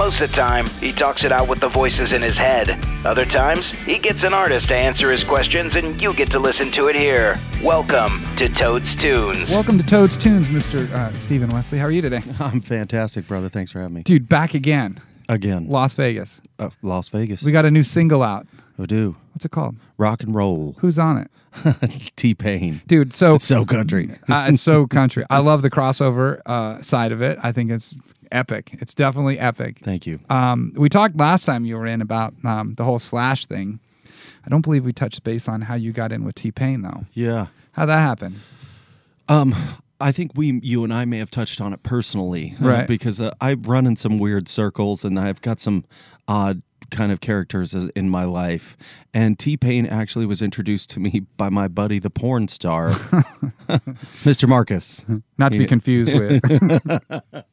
Most of the time, he talks it out with the voices in his head. Other times, he gets an artist to answer his questions and you get to listen to it here. Welcome to Toad's Tunes. Welcome to Toad's Tunes, Mr. Uh, Stephen Wesley. How are you today? I'm fantastic, brother. Thanks for having me. Dude, back again. Again, Las Vegas. uh, Las Vegas. We got a new single out. we do What's it called? rock and roll. Who's on it? T Pain. Dude, so It's so country. uh, it's so country. I love the crossover uh, side of it. I think it's epic. It's definitely epic. Thank you. Um, we talked last time you were in about um, the whole Slash thing. I don't believe we touched base on how you got in with T Pain though. Yeah. How'd that happened? Um, I think we, you and I, may have touched on it personally, uh, Right. Because uh, I've run in some weird circles, and I've got some odd kind of characters in my life. And T Pain actually was introduced to me by my buddy, the porn star, Mr. Marcus. Not to be confused with.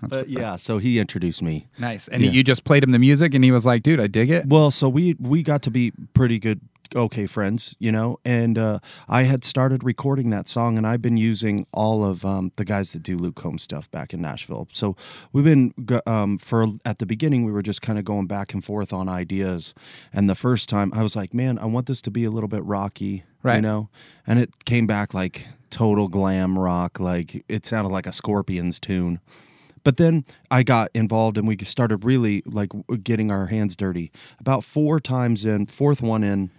But yeah, so he introduced me. nice. And Yeah. you just played him the music, and he was like, "Dude, I dig it." Well, so we we got to be pretty good, okay friends, you know. And uh, I had started recording that song, and I've been using all of um, the guys that do Luke Combs stuff back in Nashville. So we've been um, for at the beginning, we were just kind of going back and forth on ideas. And the first time, I was like, man, I want this to be a little bit rocky, Right. you know. And it came back like total glam rock, like it sounded like a Scorpions tune. But then I got involved and we started really like getting our hands dirty. About four times in, fourth one in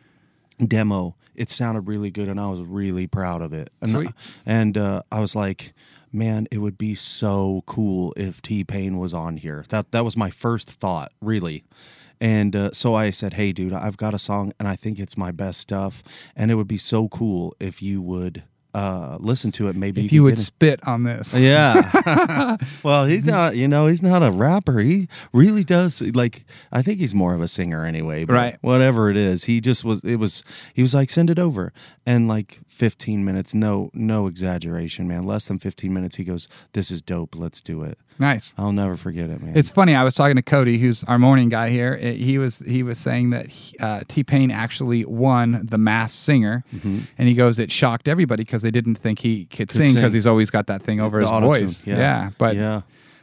demo, it sounded really good and I was really proud of it. And Sweet. and uh, I was like, man, it would be so cool if T Pain was on here. That that was my first thought, really. And uh, so I said, hey, dude, I've got a song and I think it's my best stuff, and it would be so cool if you would uh, listen to it. Maybe if you could would spit on this. yeah. well, he's not, you know, he's not a rapper. He really does like I think he's more of a singer anyway, but Right. whatever it is. He just was it was he was like send it over. And like 15 minutes, no no exaggeration, man. Less than 15 minutes he goes, "This is dope. Let's do it." Nice. I'll never forget it, man. It's funny. I was talking to Cody, who's our morning guy here. He was he was saying that uh, T Pain actually won the Masked Singer, and he goes, it shocked everybody because they didn't think he could, sing because he's always got that thing over The his voice. Yeah. but yeah.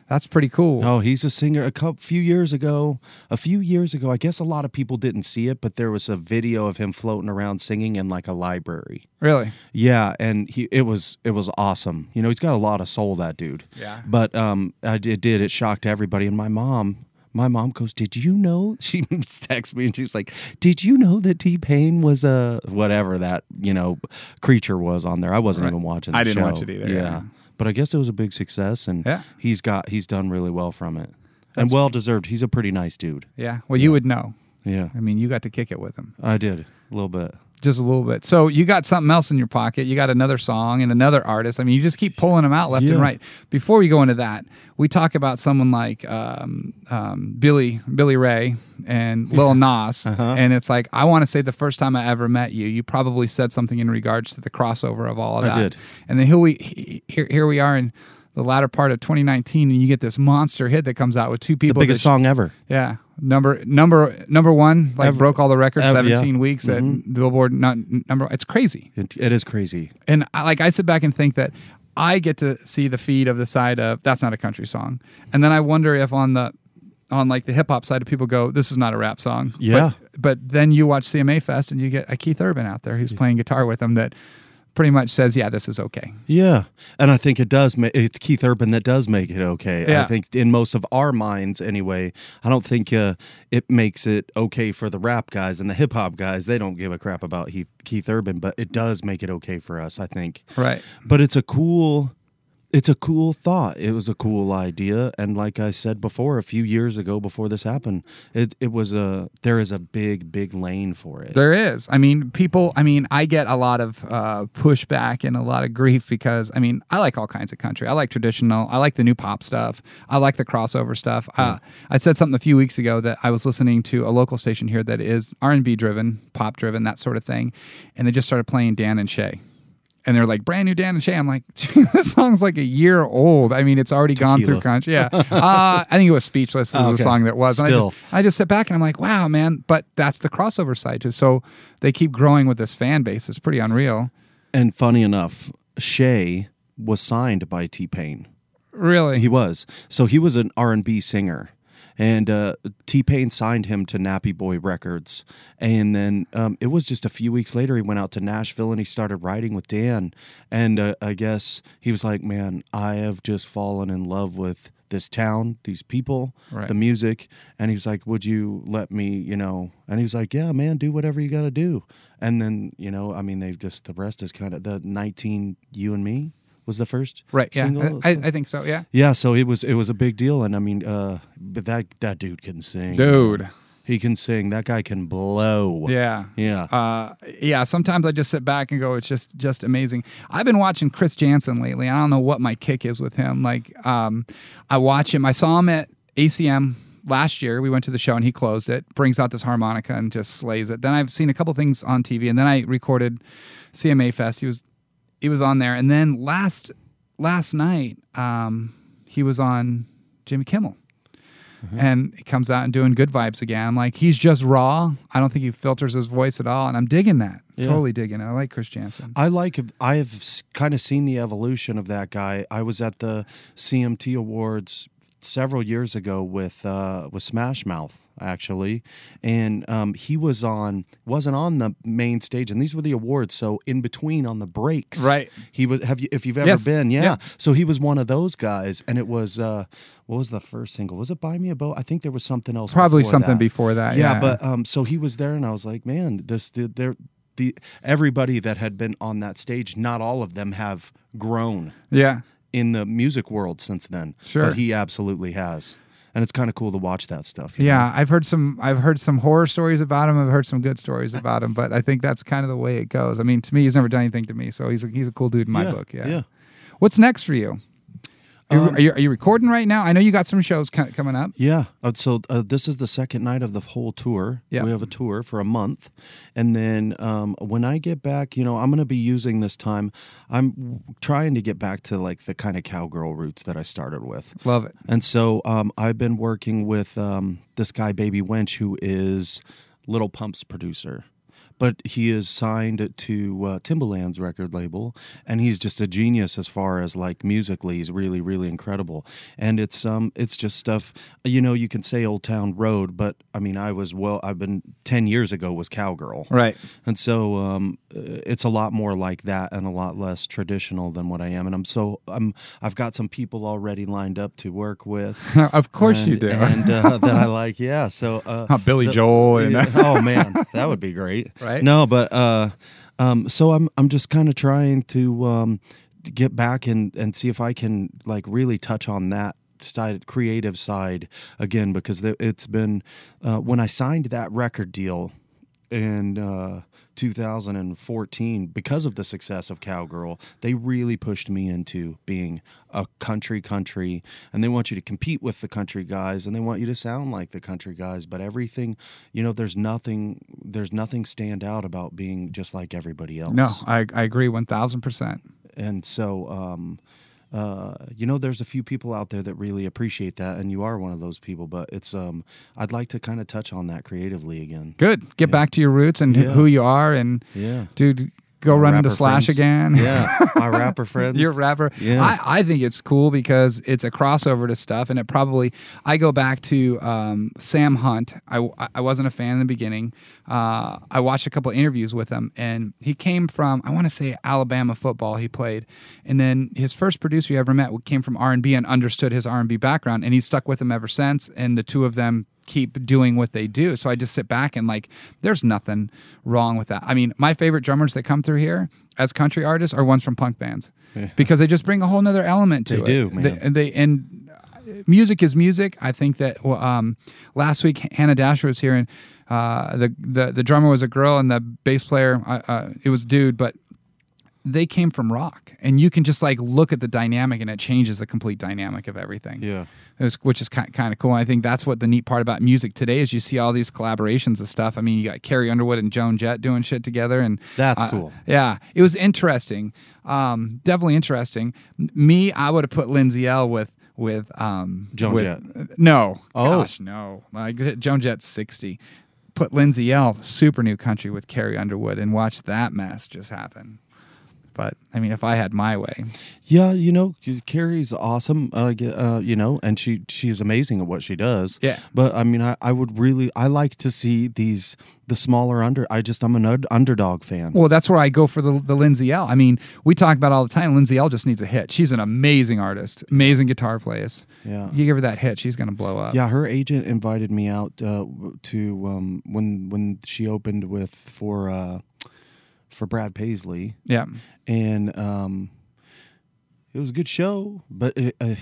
That's pretty cool. Oh, he's a singer. A couple few years ago, a few years ago, I guess a lot of people didn't see it, but there was a video of him floating around singing in like a library. Really? Yeah, and he it was it was awesome. You know, he's got a lot of soul, that dude. Yeah. But um, I did, did it shocked everybody, and my mom. My mom goes, "Did you know?" She texts me and she's like, "Did you know that T Pain was a whatever that you know creature was on there?" I wasn't Right. even watching. The I didn't show. watch it either, Yeah. yeah. But I guess it was a big success, and Yeah. he's got he's done really well from it, and well deserved. He's a pretty nice dude. Yeah. Well, you would know. Yeah, I mean, you got to kick it with him I did a little bit. Just a little bit. So you got something else in your pocket. You got another song and another artist. I mean, you just keep pulling them out left and right. Before we go into that, we talk about someone like um, um, Billy Billy Ray and Lil Nas, Uh-huh. and it's like I want to say the first time I ever met you, you probably said something in regards to the crossover of all of that. I did. And then here we here here we are in the latter part of 2019, and you get this monster hit that comes out with two people. The biggest that song ever. yeah, number number number one, like Ever- broke all the records, ever, yeah. seventeen weeks at mm-hmm. the Billboard. Not number. It's crazy, It, it is crazy. and I, like I sit back and think that I get to see the feed of the side of that's not a country song, and then I wonder if on the on like the hip hop side of people go, this is not a rap song. Yeah. but, then you watch CMA Fest and you get a Keith Urban out there who's playing guitar with them that pretty much says, yeah, this is okay. Yeah, and I think it does. Ma- it's Keith Urban that does make it okay. Yeah. I think in most of our minds, anyway. I don't think uh, it makes it okay for the rap guys and the hip hop guys. They don't give a crap about Heath, Keith Urban, but it does make it okay for us. I think. Right. But it's a cool. It's a cool thought. It was a cool idea, and like I said before, a few years ago, before this happened, it it was a there is a big big lane for it. There is. I mean, people, I mean, I get a lot of uh, pushback and a lot of grief because, I mean, I like all kinds of country. I like traditional. I like the new pop stuff. I like the crossover stuff. Uh, I said something a few weeks ago that I was listening to a local station here that is R&B driven, pop driven, that sort of thing. And they just started playing Dan and Shay. And they're like brand new Dan and Shay. I'm like, this song's like a year old. I mean, it's already gone through Tequila. country. Yeah, uh, I think it was Speechless. Is Oh, the song that was. And I just, I just sit back and I'm like, wow, man. But that's the crossover side too. So they keep growing with this fan base. It's pretty unreal. And funny enough, Shay was signed by T Pain. Really? He was. So he was an R and B singer, and uh, T Pain signed him to Nappy Boy Records, and then um, it was just a few weeks later he went out to Nashville and he started writing with Dan, and uh, I guess he was like, "Man, I have just fallen in love with." This town, these people, Right. the music, and he's like, "Would you let me, you know?" And he was like, "Yeah, man, do whatever you got to do." And then, you know, I mean, they've just the rest is kind of the nineteen you and me was the first Right. Yeah. single. I, I think so. Yeah. Yeah, so it was it was a big deal, and I mean, uh, but that that dude can sing, Dude. He can sing. That guy can blow. Yeah. yeah. Uh, yeah, sometimes I just sit back and go, it's just just amazing. I've been watching Chris Janson lately. I don't know what my kick is with him. Like, um, I watch him. I saw him at ACM last year. We went to the show and he closed it. Brings out this harmonica and just slays it. Then I've seen a couple things on TV, and then I recorded CMA Fest. He was he was on there, and then last last night um, he was on Jimmy Kimmel. And he comes out and doing good vibes again. I'm like, he's just raw. I don't think he filters his voice at all. And I'm digging that. Yeah. Totally digging it. I like Chris Janson. I like. I have kind of seen the evolution of that guy. I was at the CMT Awards several years ago with uh, with Smash Mouth actually, and um, he was on wasn't on the main stage, and these were the awards. So in between on the breaks, Right. He was. Have you if you've ever Yes. been? Yeah. Yeah. So he was one of those guys, and it was. Uh, what was the first single? Was it "Buy Me a Boat"? I think there was something else. Probably before something that. before that. Yeah, Yeah, but um, so he was there, and I was like, man, this the, there the everybody that had been on that stage, not all of them have grown yeah. in the music world since then. Sure. but he absolutely has, and it's kind of cool to watch that stuff. you know? Yeah, I've heard some. I've heard some horror stories about him. I've heard some good stories about him. But I think that's kind of the way it goes. I mean, to me, he's never done anything to me, so he's a, he's a cool dude in my Yeah, book. Yeah. yeah. What's next for you? Are, you- Um, are you are you recording right now? I know you got some shows co- coming up. Yeah. Uh, so uh, this is the second night of the whole tour. Yeah. We have a tour for a month. And then um, when I get back, you know, I'm going to be using this time. I'm trying to get back to like the kind of cowgirl roots that I started with. Love it. And so um, I've been working with um, this guy, Baby Wench, who is Little Pump's producer. But he is signed to uh, Timbaland's record label, and he's just a genius as far as like musically. He's really, really incredible. And it's um, it's just stuff. You know, you can say Old Town Road, but I mean, I was well. I've been ten years ago was Cowgirl, Right. and so um, it's a lot more like that and a lot less traditional than what I am. And I'm so I'm I've got some people already lined up to work with. of course you do. and uh, that I like. Yeah, so uh, Billy the- Joel and oh man, that would be great. Right? No, but uh, um, so I'm I'm just kind of trying to um, get back and and see if I can like really touch on that side creative side again because it's been uh, when I signed that record deal and. uh, 2014 because of the success of cowgirl they really pushed me into being a country country and they want you to compete with the country guys and they want you to sound like the country guys but everything you know there's nothing there's nothing stand out about being just like everybody else no, I, I agree one thousand percent. and so um uh, you know, there's a few people out there that really appreciate that, and you are one of those people. But it's, um, I'd like to kind of touch on that creatively again. Good. Get back to your roots and Yeah. who you are, and Yeah, dude, go My run into Slash friends. again. Yeah, my rapper friends. You're rapper. Yeah. I, I think it's cool because it's a crossover to stuff, and it probably. I go back to um, Sam Hunt. I, I wasn't a fan in the beginning. Uh, I watched a couple interviews with him, and he came from I want to say Alabama football. He played, and then his first producer he ever met came from R and B and understood his R and B background, and he's stuck with him ever since. And the two of them keep doing what they do. So I just sit back and like, there's nothing wrong with that. I mean, my favorite drummers that come through here as country artists are ones from punk bands because they just bring a whole nother element to They it. do, man. They, and they and music is music. I think that um, last week Hannah Dasher was here and uh, the, the the drummer was a girl and the bass player uh, uh, it was dude, but they came from rock, and you can just like look at the dynamic, and it changes the complete dynamic of everything. Yeah. It was, which is kind, kind of cool. And I think that's what the neat part about music today is. You see all these collaborations and stuff. I mean, you got Carrie Underwood and Joan Jett doing shit together, and That's uh, cool. Yeah, it was interesting. Um, definitely interesting. Me, I would have put Lindsay Ell with with um, Joan with- Jett. No, Oh. gosh, no. Like Joan Jett's sixty. Put Lindsay Ell super new country with Carrie Underwood and watch that mess just happen. But I mean, if I had my way, Yeah, you know, Carrie's awesome. Uh, uh, you know, and she she's amazing at what she does. Yeah. But I mean, I, I would really I like to see these the smaller under. I just I'm an underdog fan. well, that's where I go for the the Lindsay Ell. I mean, we talk about all the time. Lindsay Ell. just needs a hit. She's an amazing artist, amazing guitar plays. Yeah. You give her that hit, she's gonna blow up. Yeah, her agent invited me out uh, to um, when when she opened with for uh, for Brad Paisley, Yeah. and um, it was a good show. But it, uh,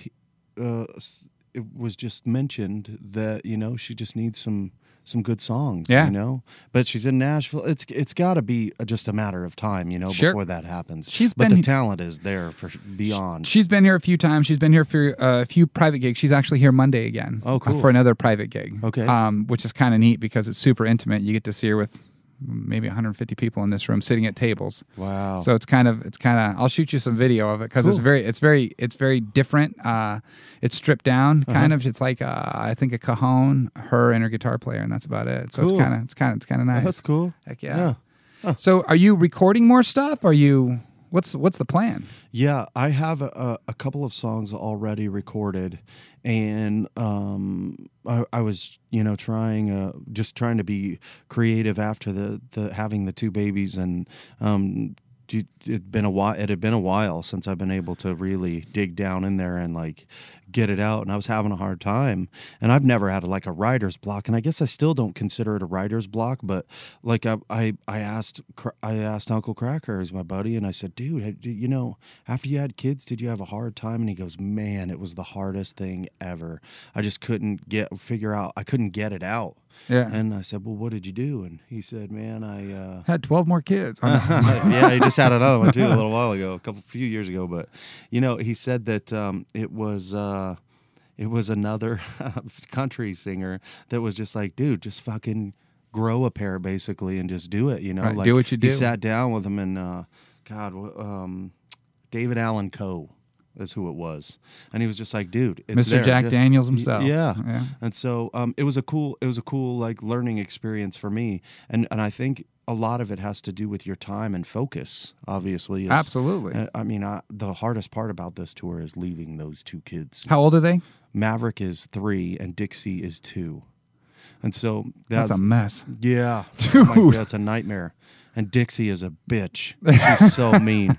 uh, it was just mentioned that you know she just needs some some good songs. Yeah. you know. But she's in Nashville. It's it's got to be just a matter of time, you know, Sure. before that happens. She's but been- the talent is there for beyond. She's been here a few times. She's been here for uh, a few private gigs. She's actually here Monday again. Oh, uh, cool. for another private gig. Okay. Um, which is kind of neat because it's super intimate. You get to see her with maybe 150 people in this room sitting at tables. wow. So it's kind of it's kind of I'll shoot you some video of it because it's very it's very it's very different. Uh, it's stripped down, Uh-huh. kind of. It's like uh, I think a cajon, her and her guitar player, and that's about it. So Cool. it's kind of it's kind of it's kind of nice. That's cool. Heck yeah. So are you recording more stuff? Are you what's what's the plan? Yeah, I have a, a couple of songs already recorded, and um, I, I was you know trying uh, just trying to be creative after the, the having the two babies, and um, it been a while. It had been a while since I've been able to really dig down in there and like get it out, and I was having a hard time. And I've never had like a writer's block, and I guess I still don't consider it a writer's block. But like I I, I asked I asked Uncle Kracker, who's my buddy, and I said, dude, you know, after you had kids, did you have a hard time? And he goes, man, it was the hardest thing ever. I just couldn't get figure out. I couldn't get it out. Yeah. And I said, well, what did you do? And he said, man, I. Uh, Had 12 more kids. Yeah, he just had another one too a little while ago, a couple few years ago. But you know, he said that um, it was uh, it was another country singer that was just like, dude, just fucking grow a pair basically and just do it. You know, Right, like do what you do. He sat down with him and uh, God, um, David Allan Coe is who it was, and he was just like, dude, it's Mr. there, Jack just- Daniels himself. Yeah, Yeah. and so um, it was a cool it was a cool like learning experience for me and and i think a lot of it has to do with your time and focus obviously is- Absolutely. uh, i mean I, the hardest part about this tour is leaving those two kids How old are they? maverick is three and dixie is two and so That's a mess. yeah Dude. It's a nightmare and Dixie is a bitch. She's so mean.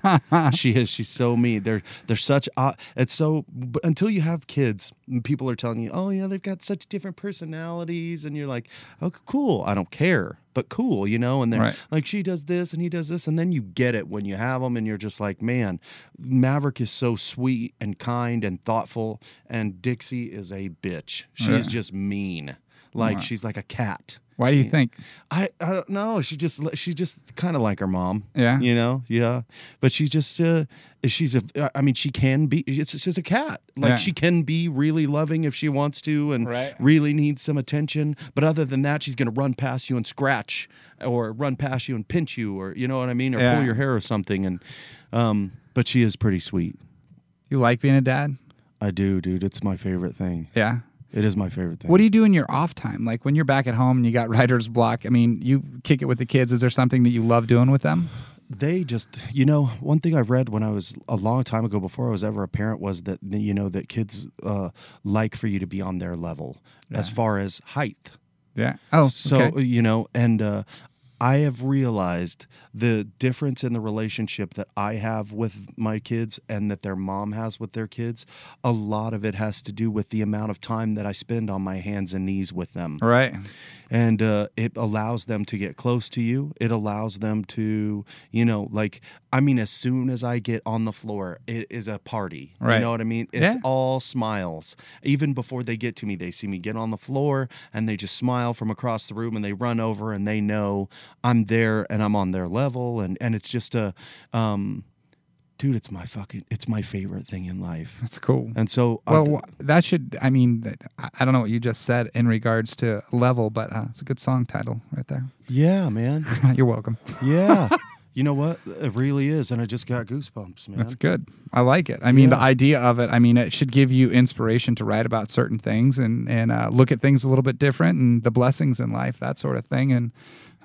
she is. She's so mean. They're they're such. Uh, it's so. But until you have kids, people are telling you, "Oh yeah, they've got such different personalities," and you're like, "Oh, cool. I don't care, but cool," you know. And they're Right. like, she does this and he does this, and then you get it when you have them, and you're just like, man, Maverick is so sweet and kind and thoughtful, and Dixie is a bitch. She's Yeah. just mean. Like Right. she's like a cat. Why do you think? I, I don't know. She just she's just kind of like her mom. Yeah. You know. Yeah. But she's just uh she's a I mean she can be it's it's just a cat. Like Yeah. she can be really loving if she wants to and Right. really needs some attention. But other than that, she's gonna run past you and scratch or run past you and pinch you or you know what I mean or Yeah. pull your hair or something. And um, but she is pretty sweet. You like being a dad? I do, dude. It's my favorite thing. Yeah. It is my favorite thing. What do you do in your off time? Like when you're back at home and you got writer's block, I mean, you kick it with the kids. Is there something that you love doing with them? they just you know one thing i read when i was a long time ago before i was ever a parent was that you know that kids uh, like for you to be on their level as far as height Yeah. Oh, so okay. you know and uh, i have realized the difference in the relationship that i have with my kids and that their mom has with their kids a lot of it has to do with the amount of time that i spend on my hands and knees with them Right. and uh, it allows them to get close to you. It allows them to, you know, like I mean, as soon as I get on the floor, it is a party. Right. You know what I mean? It's Yeah. all smiles. Even before they get to me, they see me get on the floor and they just smile from across the room and they run over and they know I'm there and I'm on their level and and it's just a, um, dude, it's my fucking, it's my favorite thing in life. That's cool. And so, Well, wh- that should, I mean, I- I don't know what you just said in regards to level, but uh, it's a good song title right there. yeah, man, You're welcome. yeah. You know what? It really is, and I just got goosebumps, man. That's good. I like it. I mean, the idea of it, I mean, it should give you inspiration to write about certain things and, and uh, look at things a little bit different and the blessings in life, that sort of thing. And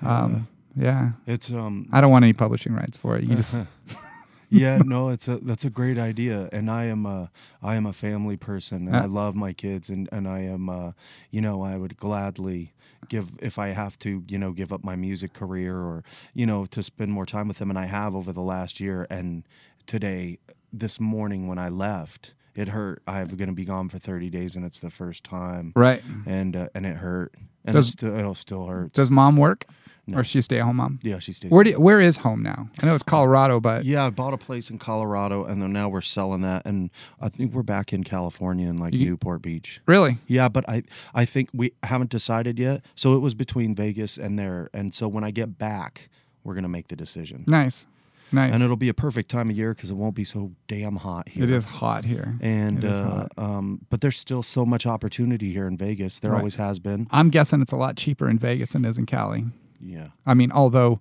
um, yeah, It's um I don't want any publishing rights for it. You just, yeah, no, it's a that's a great idea, and I am a I am a family person, and Uh. I love my kids, and and I am, uh, you know, I would gladly give if I have to, you know, give up my music career or you know to spend more time with them, and I have over the last year, and today, this morning when I left, it hurt. I'm going to be gone for 30 days, and it's the first time, Right. and uh, and it hurt, and Does- it's still, it'll still hurt. Does mom work? No. Or she a stay at home mom? yeah, she stays. Where do you, where is home now? I know it's Colorado, but Yeah, I bought a place in Colorado, and then now we're selling that, and I think we're back in California in like You- Newport Beach. really? Yeah, but I I think we haven't decided yet. So it was between Vegas and there, and so when I get back, we're gonna make the decision, Nice. Nice. and it'll be a perfect time of year because it won't be so damn hot here. It is hot here. and uh, hot. um, but there's still so much opportunity here in Vegas. There Right. always has been. I'm guessing it's a lot cheaper in Vegas than it is in Cali. Yeah, I mean, although,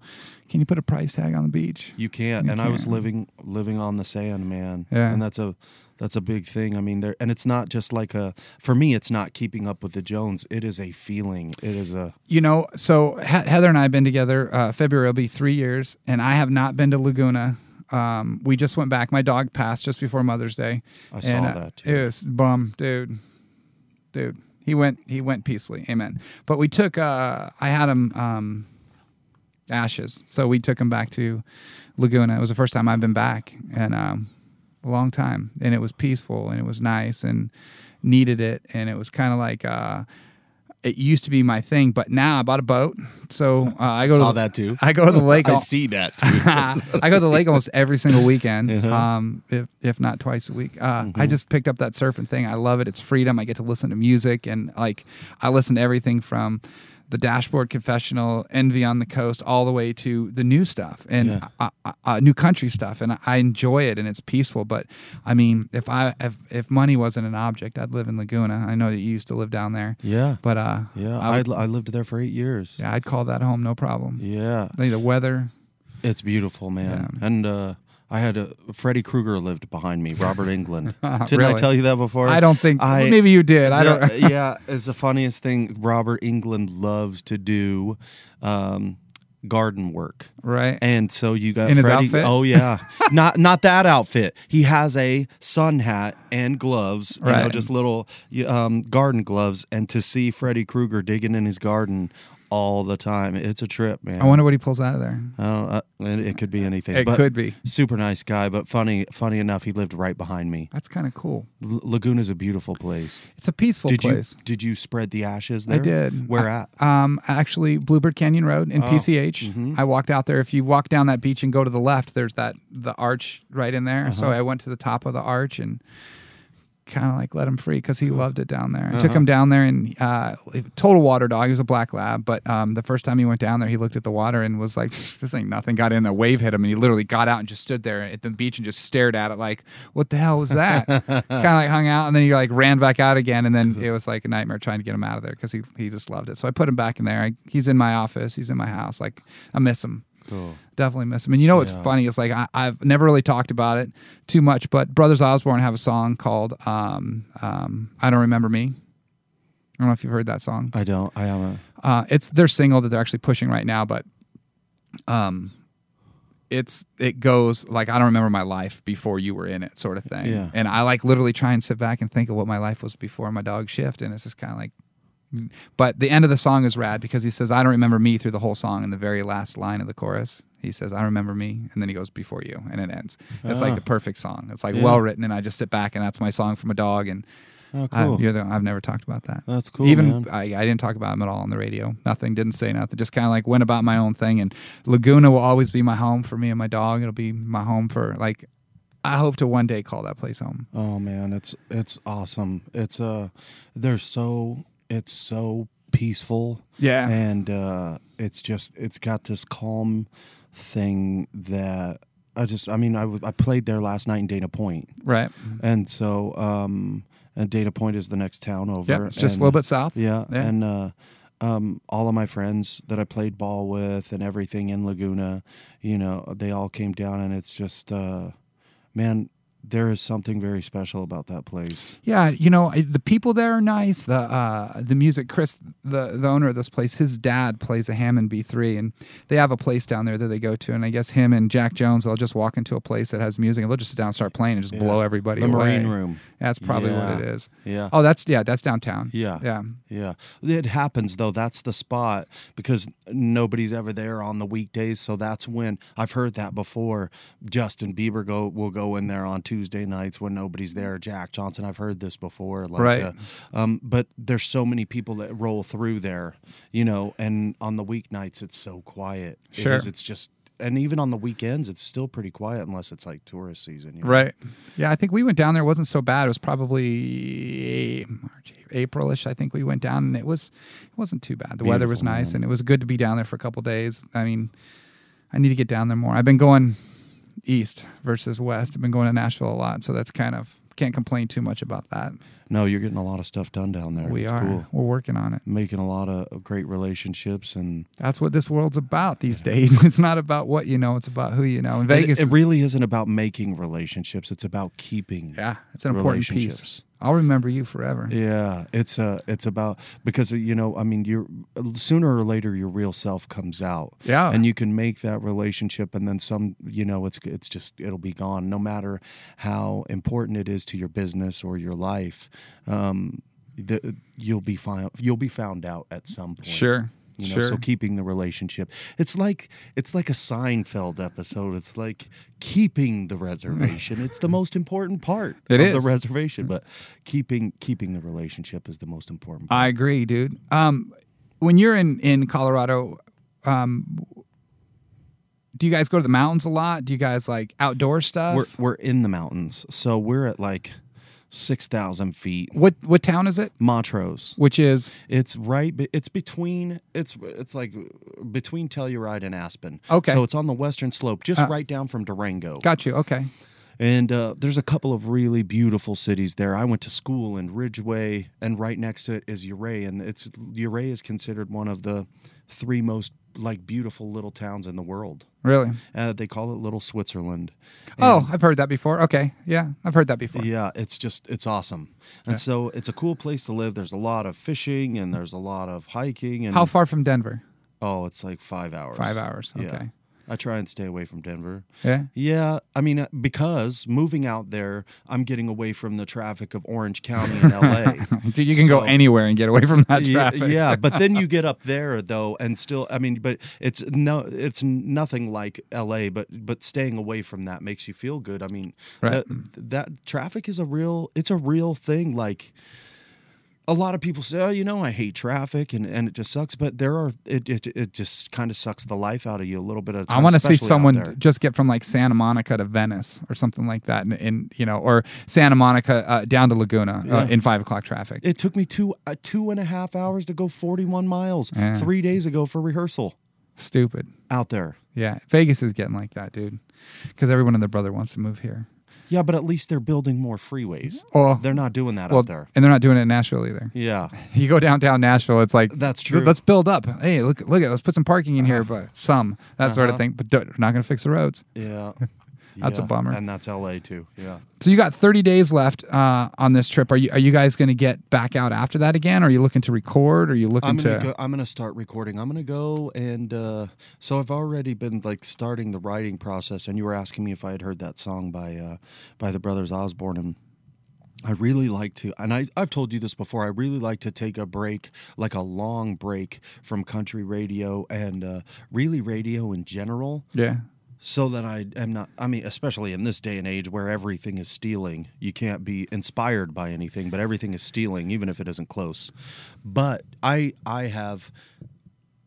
can you put a price tag on the beach? you can't. You and I was living living on the sand, man. Yeah. and that's a that's a big thing. I mean, there and it's not just like a for me. It's not keeping up with the Jones. It is a feeling. It is a You know, so he- Heather and I have been together. Uh, February will be three years, and I have not been to Laguna. Um, we just went back. My dog passed just before Mother's Day. I saw and, uh, that too. It was bum, dude, dude. He went. He went peacefully. Amen. But we took. Uh, I had him um, ashes, so we took him back to Laguna. It was the first time I've been back in um, a long time, and it was peaceful and it was nice and needed it, and it was kind of like. Uh, it used to be my thing, but now I bought a boat, so uh, I go saw to that too. I go to the lake. I see that too. I go to the lake almost every single weekend, Uh-huh. um, if if not twice a week. Uh, Mm-hmm. I just picked up that surfing thing. I love it. It's freedom. I get to listen to music and like I listen to everything from the Dashboard Confessional, Envy on the Coast, all the way to the new stuff and Yeah. uh, uh, uh, new country stuff. And I enjoy it and it's peaceful. But I mean, if I if, if money wasn't an object, I'd live in Laguna. I know that you used to live down there, yeah, but uh, yeah. I I, would- I lived there for eight years. yeah, I'd call that home, no problem. Yeah, think the weather. it's beautiful, man. Yeah. And uh, I had a Freddy Krueger lived behind me, Robert England. Didn't Really? I tell you that before? I don't think. I- maybe you did. I don't. Yeah, it's the funniest thing. Robert Englund loves to do um, garden work. right. And so you got In his outfit? Oh yeah, not not that outfit. He has a sun hat and gloves, you know, Right. just little um, garden gloves. And to see Freddy Krueger digging in his garden all the time, it's a trip, man. I wonder what he pulls out of there. Oh, uh, it, could be anything. It but could be. Super nice guy, but funny. Funny enough, he lived right behind me. That's kind of cool. L- Laguna's a beautiful place. It's a peaceful did place. you did you spread the ashes there? I did. Where I- at? Um, actually, Bluebird Canyon Road in Oh, PCH. mhm. I walked out there. If you walk down that beach and go to the left, there's that the arch right in there. So Uh-huh. I went to the top of the arch and kind of like let him free because he loved it down there. I took Uh-huh. him down there and uh, total water dog. He was a black lab, but um, the first time he went down there, he looked at the water and was like, "This ain't nothing." Got in, a wave hit him, and he literally got out and just stood there at the beach and just stared at it like, "What the hell was that?" kind of like hung out, and then he like ran back out again, and then it was like a nightmare trying to get him out of there because he he just loved it. So I put him back in there. I, he's in my office. He's in my house. Like I miss him Cool. definitely miss him. And you know what's Yeah. funny is like I, I've never really talked about it too much, but Brothers Osborne have a song called um, um, "I Don't Remember Me." I don't know if you've heard that song. I don't. I haven't. Uh, it's their single that they're actually pushing right now, but um, it's it goes like I don't remember my life before you were in it, sort of thing. Yeah. And I like literally try and sit back and think of what my life was before my dog shift, and it's just kind of like. But the end of the song is rad because he says, "I don't remember me" through the whole song, and the very last line of the chorus, he says, "I remember me," and then he goes, "Before you," and it ends. It's like Ah. the perfect song. It's like Yeah. well written, and I just sit back, and that's my song from a dog, and Oh, I, cool. you're the, I've never talked about that. That's cool, Even. I, I didn't talk about him at all on the radio. Nothing. Didn't say nothing. Just kind of like went about my own thing. And Laguna will always be my home for me and my dog. It'll be my home for like. I hope to one day call that place home. Oh man, it's it's awesome. It's uh, they're so it's so peaceful. Yeah. and uh, it's just it's got this calm thing that I just I mean I, w- I played there last night in Dana Point, Right. and so um, and Dana Point is the next town over. Yep. It's just a little bit south. Yeah, Yeah. and uh, um, all of my friends that I played ball with and everything in Laguna, you know, they all came down, and it's just, uh, man, there is something very special about that place. Yeah, you know the people there are nice. The uh, the music, Chris, the the owner of this place, his dad plays a Hammond B3, and they have a place down there that they go to. And I guess him and Jack Jones, they'll just walk into a place that has music, and they'll just sit down, and start playing, and just blow everybody The away. Marine Room. That's probably what it is. Yeah. Oh, that's yeah, that's downtown. Yeah. yeah. Yeah. It happens though. That's the spot because nobody's ever there on the weekdays. So that's when I've heard that before. Justin Bieber go will go in there on Tuesday nights when nobody's there. Jack Johnson, I've heard this before. Like, Right. uh, um, but there's so many people that roll through there, you know, and on the weeknights it's so quiet. Sure. is, it's just and even on the weekends it's still pretty quiet unless it's like tourist season. you know? Right. Yeah, I think we went down there. It wasn't so bad. It was probably March, Aprilish. I think we went down, and it was it wasn't too bad. The weather was nice, man. and it was good to be down there for a couple days. I mean, I need to get down there more. I've been going east versus west. I've been going to Nashville a lot, so that's kind of can't complain too much about that. No, you're getting a lot of stuff done down there. we it's are. cool. We're working on it. Making a lot of great relationships and That's what this world's about these days. It's not about what you know; it's about who you know. And Vegas, It, it really isn't about making relationships. It's about keeping. yeah, it's an important piece. I'll remember you forever. Yeah, it's uh it's about because uh, you know I mean you're sooner or later your real self comes out. Yeah. and you can make that relationship, and then some. You know, it's it's just it'll be gone. No matter how important it is to your business or your life, um, the, you'll be found you'll be found out at some point. Sure. You know, sure. so keeping the relationship. It's like it's like a Seinfeld episode. It's like keeping the reservation. it's the most important part It of is. the reservation, but keeping keeping the relationship is the most important part. I agree, dude. Um, when you're in in Colorado, um, do you guys go to the mountains a lot? Do you guys like outdoor stuff? we're we're in the mountains. So we're at like 6,000 feet. what what town is it? Montrose. Which is It's right. It's between. It's it's like between Telluride and Aspen. Okay. So it's on the western slope, just Uh, right down from Durango. got you. Okay, And uh, there's a couple of really beautiful cities there. I went to school in Ridgway, and right next to it is Ouray, and it's Ouray is considered one of the three most like beautiful little towns in the world. really? Uh, they call it Little Switzerland. oh, I've heard that before. Okay, yeah, I've heard that before. Yeah, it's just it's awesome, and so it's a cool place to live. There's a lot of fishing and there's a lot of hiking and How far from Denver? oh, it's like five hours. Five hours. Yeah. I try and stay away from Denver. Yeah. Yeah, I mean, uh, because moving out there, I'm getting away from the traffic of Orange County and LA. Dude, you can go anywhere and get away from that yeah, traffic. yeah, but then you get up there though, and still, I mean, but it's no, it's nothing like L.A. But but staying away from that makes you feel good. I mean, Right. that that traffic is a real, it's a real thing. Like a lot of people say, oh, you know, I hate traffic and, and it just sucks. But there are, it it, it just kind of sucks the life out of you a little bit of time. I want to see someone just get from like Santa Monica to Venice or something like that, in, in you know, or Santa Monica uh, down to Laguna uh, in five o'clock traffic. It took me two uh, two and a half hours to go 41 miles Yeah. three days ago for rehearsal Stupid. out there. Yeah, Vegas is getting like that, dude. Because everyone and their brother wants to move here. Yeah, but at least they're building more freeways. Oh, They're not doing that well, out there. and they're not doing it in Nashville either. Yeah. You go downtown Nashville, it's like That's true. Let's build up. Hey, look, look at let's put some parking in here, but some that sort of Uh-huh. thing. But we're not going to fix the roads. Yeah. That's a bummer. And that's LA too. Yeah. So you got 30 days left uh, on this trip. Are you are you guys going to get back out after that again? Are you looking to record? Are you looking I'm to? gonna go, I'm gonna start recording. I'm gonna go and uh, so I've already been like starting the writing process. And you were asking me if I had heard that song by uh, by the brothers Osborne and. I really like to, and I, I've told you this before. I really like to take a break, like a long break from country radio and uh, really radio in general. yeah. So that I am not. I mean, especially in this day and age where everything is stealing, you can't be inspired by anything, but everything is stealing, even if it isn't close. But I, I have,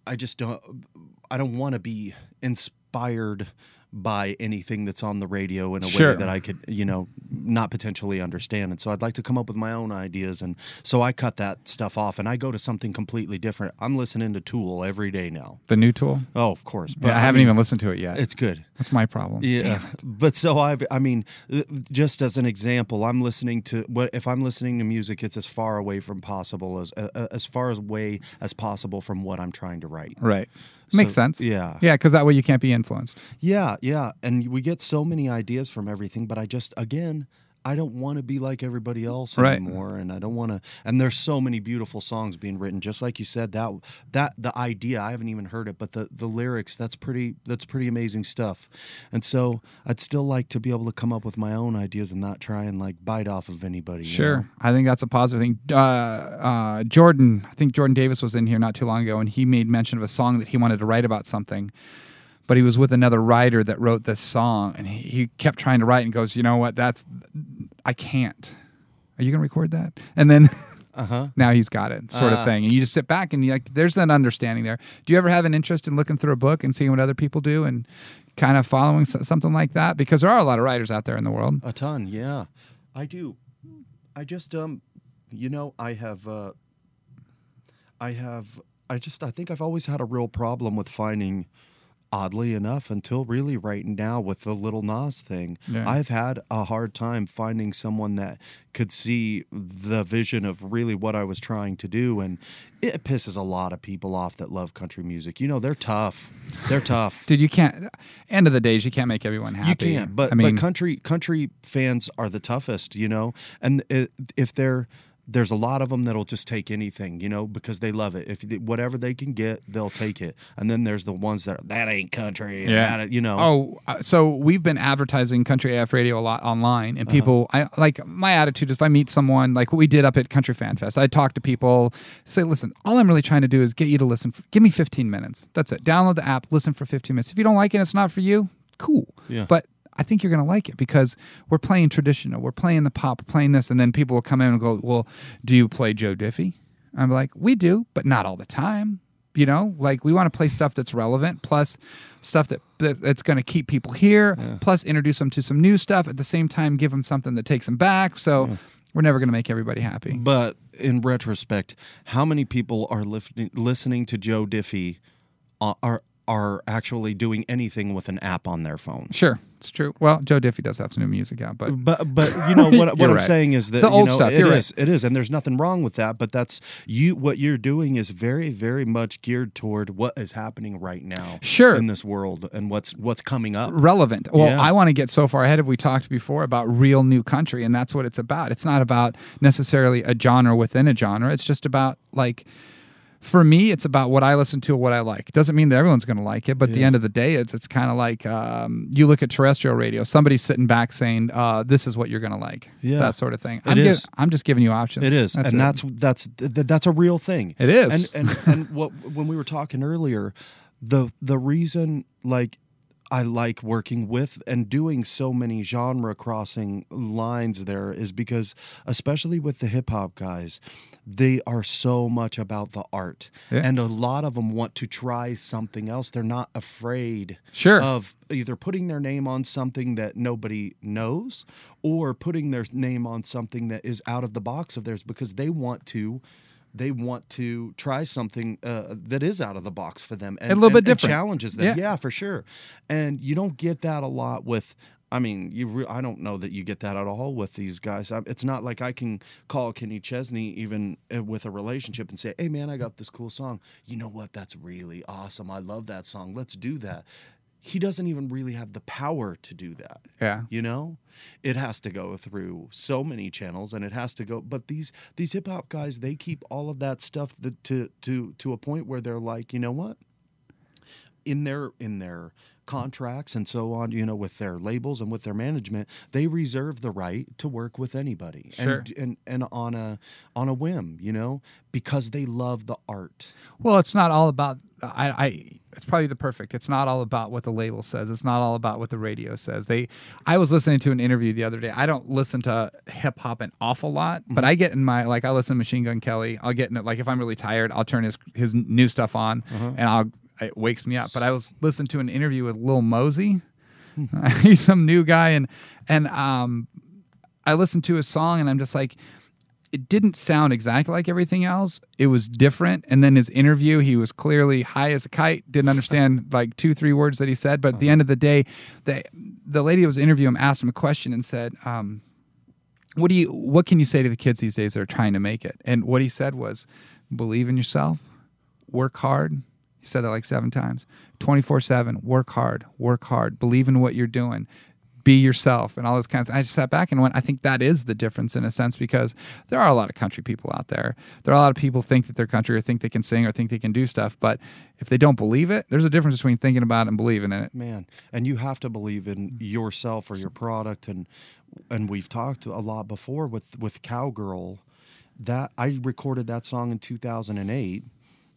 I just don't. I don't want to be inspired by anything that's on the radio in a Sure. way that I could, you know, not potentially understand. And so I'd like to come up with my own ideas. And so I cut that stuff off and I go to something completely different. I'm listening to Tool every day now. The new tool. Oh, of course. But I haven't mean, even listened to it yet. It's good. That's my problem. Yeah, but so I've, I mean, uh, just as an example, I'm listening to what if I'm listening to music, it's as far away from possible as uh, uh, as far as way as possible from what I'm trying to write. Right. Makes So, sense. yeah. Yeah, because that way you can't be influenced. Yeah, yeah, and we get so many ideas from everything, but I just again. I don't want to be like everybody else Right. anymore, and I don't want to. And there's so many beautiful songs being written, just like you said. That that the idea, I haven't even heard it, but the the lyrics, that's pretty that's pretty amazing stuff. And so I'd still like to be able to come up with my own ideas and not try and like bite off of anybody. Sure, know? I think that's a positive thing. Uh, uh, Jordan, I think Jordan Davis was in here not too long ago, and he made mention of a song that he wanted to write about something, but he was with another writer that wrote this song, and he, he kept trying to write and goes, you know what, that's I can't. Are you gonna record that? And then. Uh huh. Now he's got it, sort of Ah. thing, and you just sit back and you like. There's that understanding there. Do you ever have an interest in looking through a book and seeing what other people do and kind of following something like that? Because there are a lot of writers out there in the world. A ton, yeah. I do. I just um you know, I have uh I have I just I think I've always had a real problem with finding oddly enough until really right now with the little Nas thing. Yeah. I've had a hard time finding someone that could see the vision of really what I was trying to do and it pisses a lot of people off that love country music. You know, they're tough. They're tough. Dude, you can't. End of the days, you can't make everyone happy. You can't, but I mean, but country country fans are the toughest, you know. And if they're there's a lot of them that'll just take anything, you know, because they love it. If whatever they can get, they'll take it. And then there's the ones that are, that ain't country, Yeah. that, you know. Oh, uh, so we've been advertising Country AF Radio a lot online, Uh-huh. and people, I like my attitude. is If I meet someone like what we did up at Country Fan Fest, I talk to people, say, "Listen, all I'm really trying to do is get you to listen. For, give me 15 minutes. That's it. Download the app, listen for 15 minutes. If you don't like it, it's not for you. Cool. Yeah. But I think you're going to like it because we're playing traditional, we're playing the pop, playing this, and then people will come in and go, "Well, do you play Joe Diffie?" I'm like, "We do, but not all the time." You know, like we want to play stuff that's relevant, plus stuff that, that that's going to keep people here, plus introduce them to some new stuff at the same time, give them something that takes them back. So we're never going to make everybody happy. But in retrospect, how many people are listening to Joe Diffie uh, are are actually doing anything with an app on their phone? Sure, it's true. Well, Joe Diffie does have some new music out, but But but you know what what I'm right. saying is that The you old know, stuff, It you're right. is, it is, and there's nothing wrong with that. But that's you. What you're doing is very very much geared toward what is happening right now. Sure. in this world and what's what's coming up. relevant. Well, Yeah. I want to get so far ahead of we talked before about real new country, and that's what it's about. It's not about necessarily a genre within a genre. It's just about like for me, it's about what I listen to, what I like. It Doesn't mean that everyone's going to like it, but at the end of the day, it's it's kind of like um, you look at terrestrial radio. Somebody's sitting back saying, uh, "This is what you're going to like," Yeah. that sort of thing. I'm, gi-. I'm just giving you options. It is, That's and it. that's that's that's a real thing. It is. and and and what when we were talking earlier, the the reason like I like working with and doing so many genre crossing lines there is because, especially with the hip hop guys, they are so much about the art, Yeah. and a lot of them want to try something else. They're not afraid Sure. of either putting their name on something that nobody knows or putting their name on something that is out of the box of theirs because they want to they want to try something uh, that is out of the box for them and A little bit and- and different. challenges them Yeah. yeah. for sure and you don't get that a lot with I mean, you. Re- I don't know that you get that at all with these guys. I, it's not like I can call Kenny Chesney even uh, with a relationship and say, "Hey, man, I got this cool song. You know what? That's really awesome. I love that song. Let's do that." He doesn't even really have the power to do that. yeah. You know, it has to go through so many channels, and it has to go. But these these hip hop guys, they keep all of that stuff that, to to to a point where they're like, you know what? In their in their contracts and so on, you know, with their labels and with their management, they reserve the right to work with anybody, Sure. and and and on a on a whim, you know, because they love the art. Well, it's not all about. I, I. It's probably the perfect. It's not all about what the label says. It's not all about what the radio says. They. I was listening to an interview the other day. I don't listen to hip hop an awful lot, but mm-hmm. I get in my like I listen to Machine Gun Kelly. I'll get in it like if I'm really tired, I'll turn his his new stuff on, uh-huh. and I'll it wakes me up. But I was listening to an interview with Lil Mosey. He's some new guy, and and um, I listened to his song, and I'm just like it didn't sound exactly like everything else. It was different. And then his interview, he was clearly high as a kite, didn't understand like two, three words that he said. But at the end of the day, the the lady that was interviewing him asked him a question and said, um, what do you what can you say to the kids these days that are trying to make it? And what he said was, believe in yourself, work hard. He said that like seven times. 24 7, work hard, work hard, believe in what you're doing, be yourself, and all those kinds of I just sat back and went, I think that is the difference in a sense because there are a lot of country people out there. There are a lot of people think that they're country or think they can sing or think they can do stuff. But if they don't believe it, there's a difference between thinking about it and believing in it. man and you have to believe in yourself or your product and and we've talked a lot before with with cowgirl that i recorded that song in 2008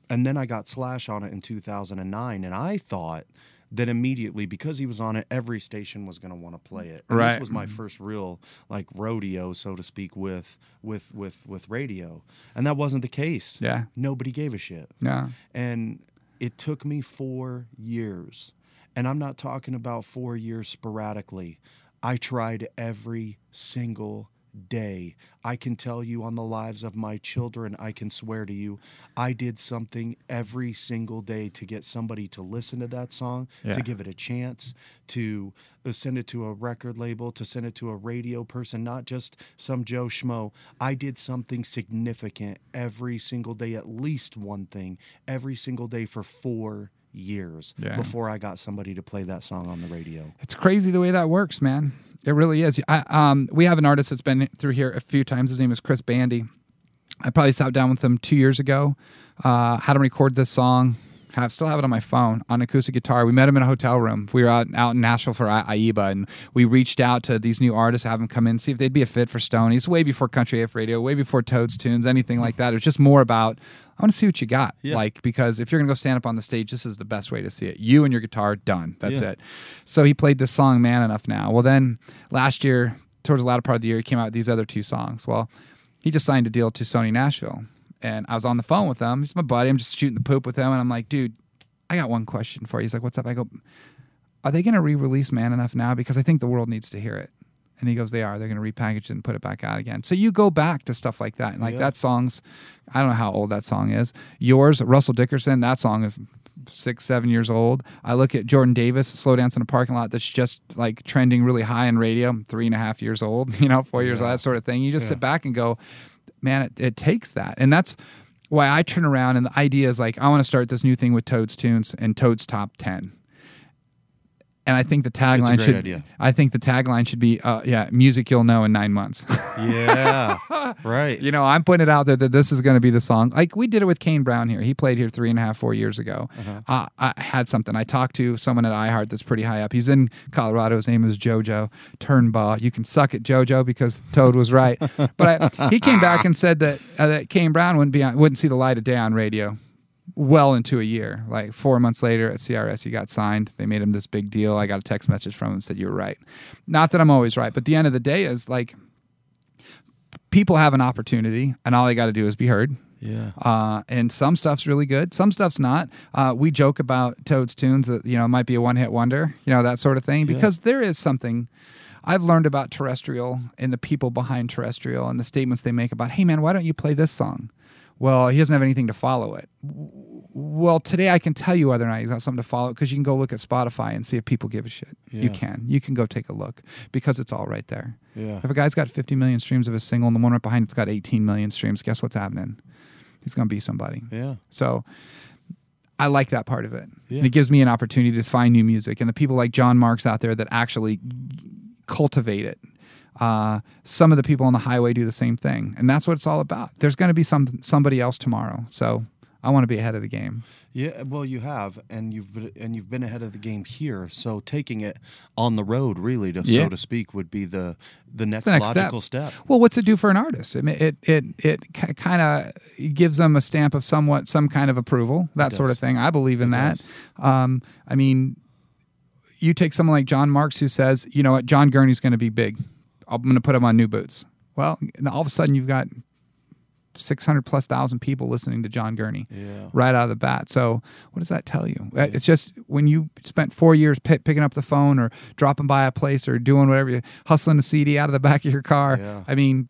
and then i got slash on it in 2009 and i thought that immediately because he was on it every station was going to want to play it and Right. this was my mm-hmm. first real like rodeo so to speak with with with with radio and that wasn't the case Yeah. nobody gave a shit Yeah. and it took me four years. And I'm not talking about four years sporadically. I tried every single day. I can tell you on the lives of my children, I can swear to you, I did something every single day to get somebody to listen to that song, Yeah. to give it a chance, to uh, send it to a record label, to send it to a radio person, not just some Joe Schmo. I did something significant every single day, at least one thing, every single day for four years Yeah. before I got somebody to play that song on the radio. It's crazy the way that works, man. It really is. I, um, we have an artist that's been through here a few times. His name is Chris Bandi. I probably sat down with him two years ago. Uh, had him record this song. I still have it on my phone on acoustic guitar. We met him in a hotel room. We were out out in Nashville for I- AIBA, and we reached out to these new artists, have them come in, see if they'd be a fit for Stoney's. Way before Country AF Radio, way before Toads Tunes, anything like that. It was just more about I want to see what you got. Yeah. Like because if you're gonna go stand up on the stage, this is the best way to see it. You and your guitar, done. That's Yeah. it. So he played this song "Man Enough." Now, well, then last year, towards the latter part of the year, he came out with these other two songs. Well, he just signed a deal to Sony Nashville, and I was on the phone with him. He's my buddy. I'm just shooting the poop with him, and I'm like, dude, I got one question for you. He's like, what's up? I go, are they gonna re-release "Man Enough" now? Because I think the world needs to hear it. And he goes, they are. They're going to repackage it and put it back out again. So you go back to stuff like that. And like Yeah. that song's, I don't know how old that song is. Yours, Russell Dickerson, that song is six, seven years old. I look at Jordan Davis, Slow Dance in a Parking Lot, that's just like trending really high in radio, three and a half years old, you know, four years old, that sort of thing. You just sit back and go, man, it, it takes that. And that's why I turn around and the idea is like, I want to start this new thing with Toad's Tunes and Toad's Top 10 and I think the tagline should. idea. I think the tagline should be, uh, yeah, music you'll know in nine months. Yeah, right. you know, I'm putting it out there that this is going to be the song. Like we did it with Kane Brown here. He played here three and a half, four years ago. Uh-huh. Uh, I had something. I talked to someone at iHeart that's pretty high up. He's in Colorado. His name is JoJo Turnbaugh. You can suck it, JoJo, because Toad was right. but I, he came back and said that uh, that Kane Brown wouldn't be on, wouldn't see the light of day on radio well into a year. Like four months later at CRS, he got signed. They made him this big deal. I got a text message from him and said, You're right. Not that I'm always right, but the end of the day is like people have an opportunity and all they got to do is be heard. Yeah. Uh, and some stuff's really good, some stuff's not. Uh, we joke about Toad's tunes that you know it might be a one-hit wonder, you know that sort of thing, because there is something I've learned about terrestrial and the people behind terrestrial and the statements they make about, hey man, why don't you play this song? Well, he doesn't have anything to follow it. Well, today I can tell you whether or not he's got something to follow because you can go look at Spotify and see if people give a shit. You can. You can go take a look because it's all right there. Yeah. If a guy's got 50 million streams of a single and the one right behind it's got 18 million streams, guess what's happening? He's going to be somebody. Yeah. So I like that part of it. Yeah. And it gives me an opportunity to find new music. And the people like John Marks out there that actually cultivate it. Uh, some of the people on the highway do the same thing. And that's what it's all about. There's going to be some somebody else tomorrow. So I want to be ahead of the game. Yeah, well, you have, and you've been, and you've been ahead of the game here. So taking it on the road, really, to, Yeah. so to speak, would be the the next, the next logical step. Well, what's it do for an artist? I mean, it it it kind of gives them a stamp of somewhat some kind of approval, that sort of thing. I believe in It that. Um, I mean, you take someone like John Marks who says, you know what, John Gurney's going to be big. I'm going to put him on new boots. Well, and all of a sudden you've got 600 plus thousand people listening to John Gurney Yeah. right out of the bat. So what does that tell you? Uh, It's just when you spent four years pi picking up the phone or dropping by a place or doing whatever, you hustling a CD out of the back of your car. Yeah. I mean,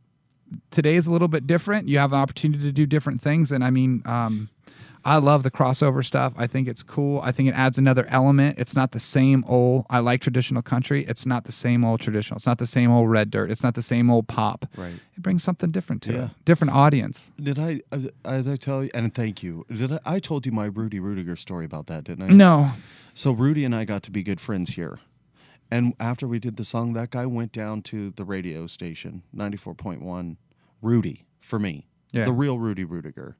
today is a little bit different. You have an opportunity to do different things, and I mean, um, I love the crossover stuff. I think it's cool. I think it adds another element. It's not the same old. I like traditional country. It's not the same old traditional. It's not the same old red dirt. It's not the same old pop. Right. It brings something different to Yeah. it. Different audience. Did I, as, I tell you, and thank you. Did I, I told you my Rudy Ruettiger story about that, didn't I? No. So Rudy and I got to be good friends here. And after we did the song, that guy went down to the radio station, 94.1, Rudy, for me, Yeah. the real Rudy Ruettiger.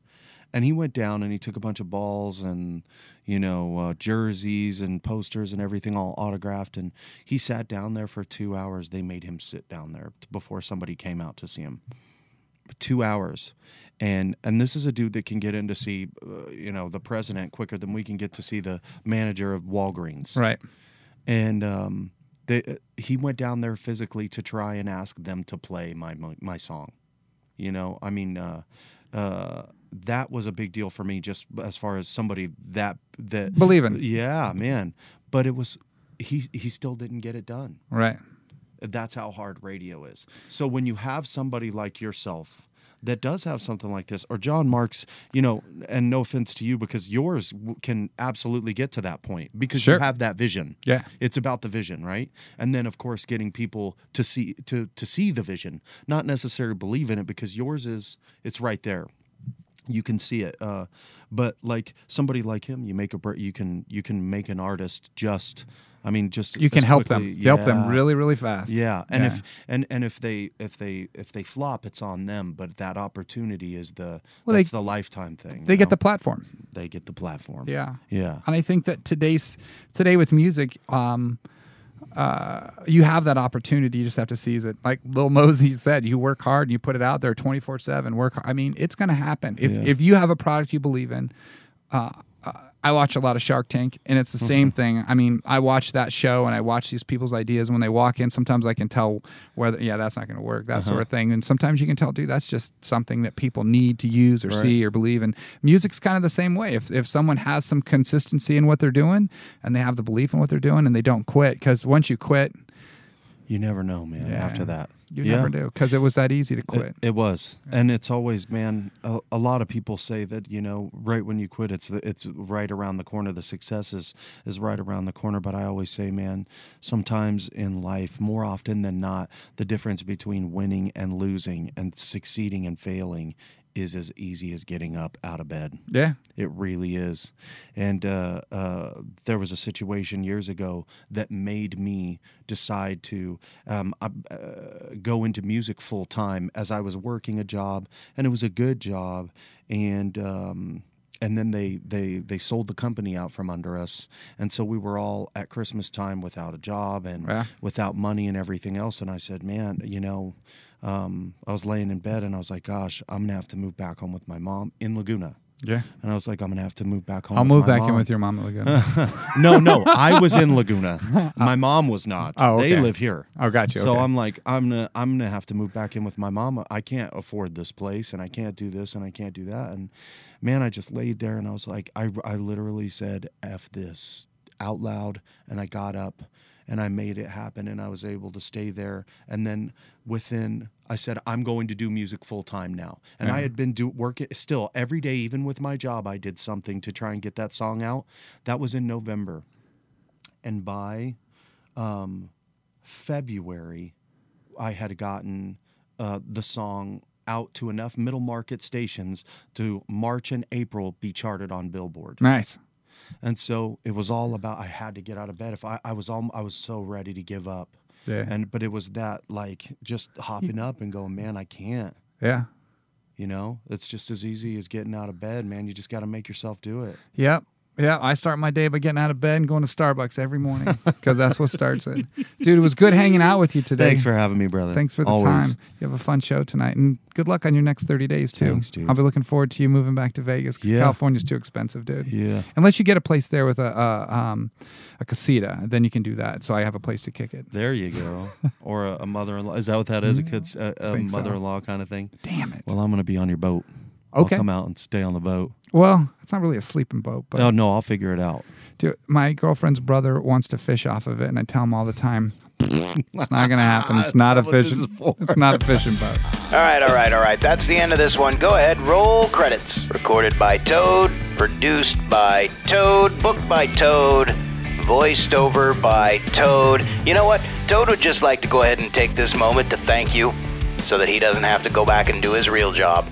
And he went down and he took a bunch of balls and, you know, uh, jerseys and posters and everything all autographed. And he sat down there for two hours. They made him sit down there before somebody came out to see him two hours and and this is a dude that can get in to see uh, you know the president quicker than we can get to see the manager of walgreens Right. and um they, uh, he went down there physically to try and ask them to play my my, my song you know i mean uh uh that was a big deal for me just as far as somebody that that Believing. yeah man but it was he he still didn't get it done Right. that's how hard radio is. So when you have somebody like yourself that does have something like this, or John Marks, you know, and no offense to you, because yours w- can absolutely get to that point because Sure. you have that vision. Yeah. It's about the vision, right? And then of course getting people to see to to see the vision, not necessarily believe in it, because yours is it's right there. You can see it, uh, but like somebody like him, you make a you can you can make an artist just. I mean, just You can help quickly- them. Help them really, really fast. Yeah, and Yeah. if and and if they if they if they flop, it's on them. But that opportunity is the Well, they- that's the lifetime thing. They get know? the platform. they get the platform. Yeah. yeah, And I think that today's today with music, um, uh, you have that opportunity. You just have to seize it. Like Lil Mosey said, you work hard, and you put it out there twenty four seven. Work. hard. I mean, it's going to happen if Yeah. if you have a product you believe in. Uh, uh, I watch a lot of Shark Tank, and it's the mm-hmm. same thing. I mean, I watch that show, and I watch these people's ideas when they walk in. Sometimes I can tell whether, yeah, that's not going to work, that sort uh-huh. of thing. And sometimes you can tell, dude, that's just something that people need to use or see or believe in. Music's kind of the same way. If if someone has some consistency in what they're doing, and they have the belief in what they're doing, and they don't quit, because once you quit, you never know, man. Yeah. After that, you yeah. never do, because it was that easy to quit. it was, and it's always, man. A, a lot of people say that you know, right when you quit, it's it's right around the corner. The success is is right around the corner. But I always say, man, sometimes in life, more often than not, the difference between winning and losing, and succeeding and failing, is as easy as getting up out of bed. yeah, It really is. And uh, uh, there was a situation years ago that made me decide to um, uh, go into music full time as I was working a job, and it was a good job. And um, and then they, they they sold the company out from under us, and so we were all at Christmas time without a job and Yeah. without money and everything else. And I said, man, you know. Um, I was laying in bed and I was like, "Gosh, I'm gonna have to move back home with my mom in Laguna." yeah. And I was like, I'm gonna have to move back home. I'll move back in with your mom. Again. no, no, I was in Laguna. My mom was not. Oh, They live here. Oh, gotcha. So okay. I'm like, I'm gonna, I'm gonna have to move back in with my mom. I can't afford this place, and I can't do this, and I can't do that. And man, I just laid there, and I was like, I, I literally said "f this" out loud, and I got up, and I made it happen, and I was able to stay there. And then within, I said, I'm going to do music full time now. And I had been do working still every day, even with my job, I did something to try and get that song out. That was in November, and by um, February, I had gotten uh, the song out to enough middle market stations to March and April be charted on Billboard. nice. And so it was all about I had to get out of bed. If I, I was all I was so ready to give up. Yeah. And but it was that like just hopping up and going, man, I can't. yeah. You know, it's just as easy as getting out of bed, man. You just got to make yourself do it. Yep. Yeah, I start my day by getting out of bed and going to Starbucks every morning because that's what starts it. Dude, it was good hanging out with you today. Thanks for having me, brother. Thanks for the Always. time. You have a fun show tonight, and good luck on your next thirty days too. Thanks, dude. I'll be looking forward to you moving back to Vegas because Yeah. California's too expensive, dude. Yeah. Unless you get a place there with a a, um, a casita, then you can do that. So I have a place to kick it. There you go. or a, a mother-in-law. Is that what that is? A kid's a, a mother-in-law kind of thing. Damn it. Well, I'm going to be on your boat. Okay. I'll come out and stay on the boat. Well, it's not really a sleeping boat, but oh no, I'll figure it out. Dude, my girlfriend's brother wants to fish off of it, and I tell him all the time, it's not going to happen. It's That's not a not what this fishing. is for. It's not a fishing boat. All right, all right, all right. That's the end of this one. Go ahead, roll credits. Recorded by Toad Produced by Toad, booked by Toad, voiced over by Toad. You know what? Toad would just like to go ahead and take this moment to thank you so that he doesn't have to go back and do his real job.